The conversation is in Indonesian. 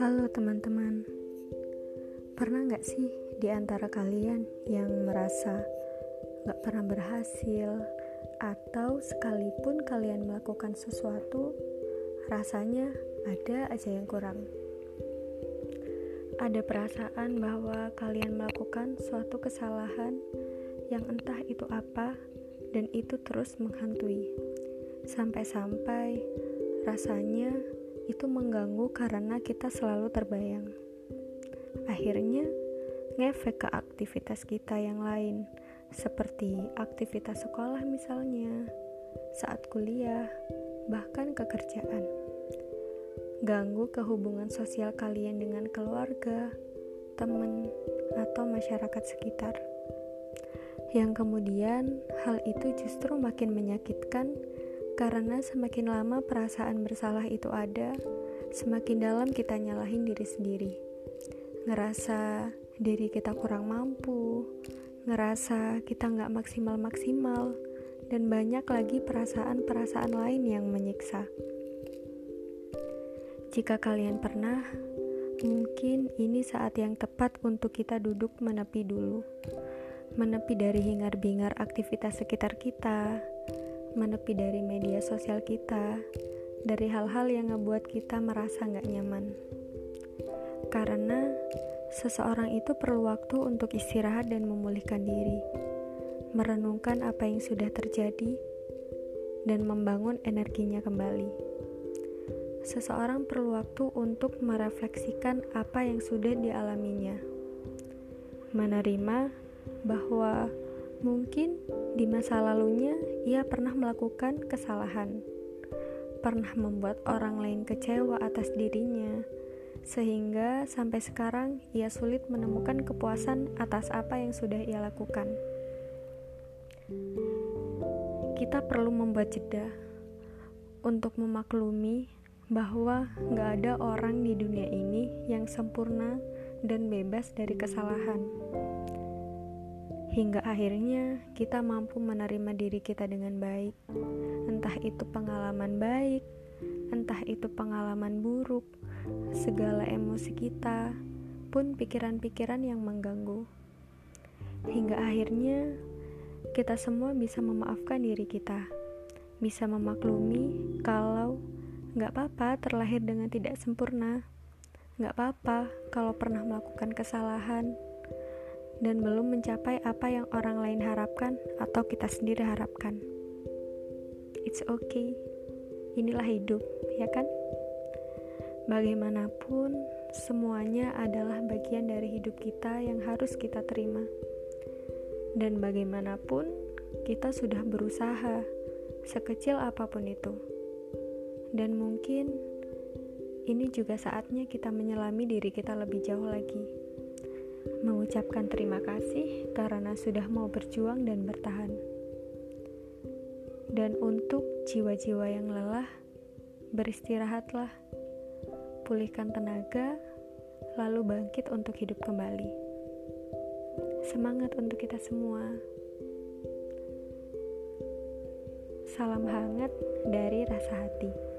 Halo teman-teman, pernah nggak sih di antara kalian yang merasa nggak pernah berhasil atau sekalipun kalian melakukan sesuatu, rasanya ada aja yang kurang? Ada perasaan bahwa kalian melakukan suatu kesalahan yang entah itu apa dan itu terus menghantui. Sampai-sampai rasanya itu mengganggu karena kita selalu terbayang. Akhirnya, ngefek ke aktivitas kita yang lain, seperti aktivitas sekolah misalnya, saat kuliah, bahkan kekerjaan. Ganggu kehubungan sosial kalian dengan keluarga, teman, atau masyarakat sekitar. Yang kemudian, hal itu justru makin menyakitkan karena semakin lama perasaan bersalah itu ada, semakin dalam kita nyalahin diri sendiri. Ngerasa diri kita kurang mampu, ngerasa kita nggak maksimal-maksimal, dan banyak lagi perasaan-perasaan lain yang menyiksa. Jika kalian pernah, mungkin ini saat yang tepat untuk kita duduk menepi dulu. Menepi dari hingar-bingar aktivitas sekitar kita, menepi dari media sosial kita, dari hal-hal yang ngebuat kita merasa nggak nyaman. Karena seseorang itu perlu waktu untuk istirahat dan memulihkan diri, merenungkan apa yang sudah terjadi, dan membangun energinya kembali. Seseorang perlu waktu untuk merefleksikan apa yang sudah dialaminya, menerima bahwa Mungkin di masa lalunya ia pernah melakukan kesalahan, pernah membuat orang lain kecewa atas dirinya, sehingga sampai sekarang ia sulit menemukan kepuasan atas apa yang sudah ia lakukan. Kita perlu membuat jeda untuk memaklumi bahwa gak ada orang di dunia ini yang sempurna dan bebas dari kesalahan hingga akhirnya kita mampu menerima diri kita dengan baik. Entah itu pengalaman baik, entah itu pengalaman buruk, segala emosi kita, pun pikiran-pikiran yang mengganggu. Hingga akhirnya kita semua bisa memaafkan diri kita, bisa memaklumi kalau nggak apa-apa terlahir dengan tidak sempurna, nggak apa-apa kalau pernah melakukan kesalahan, dan belum mencapai apa yang orang lain harapkan atau kita sendiri harapkan. It's okay, inilah hidup, ya kan? Bagaimanapun, semuanya adalah bagian dari hidup kita yang harus kita terima, dan bagaimanapun kita sudah berusaha sekecil apa pun itu, dan mungkin ini juga saatnya kita menyelami diri kita lebih jauh lagi mengucapkan terima kasih karena sudah mau berjuang dan bertahan. Dan untuk jiwa-jiwa yang lelah, beristirahatlah, pulihkan tenaga, lalu bangkit untuk hidup kembali. Semangat untuk kita semua. Salam hangat dari rasa hati.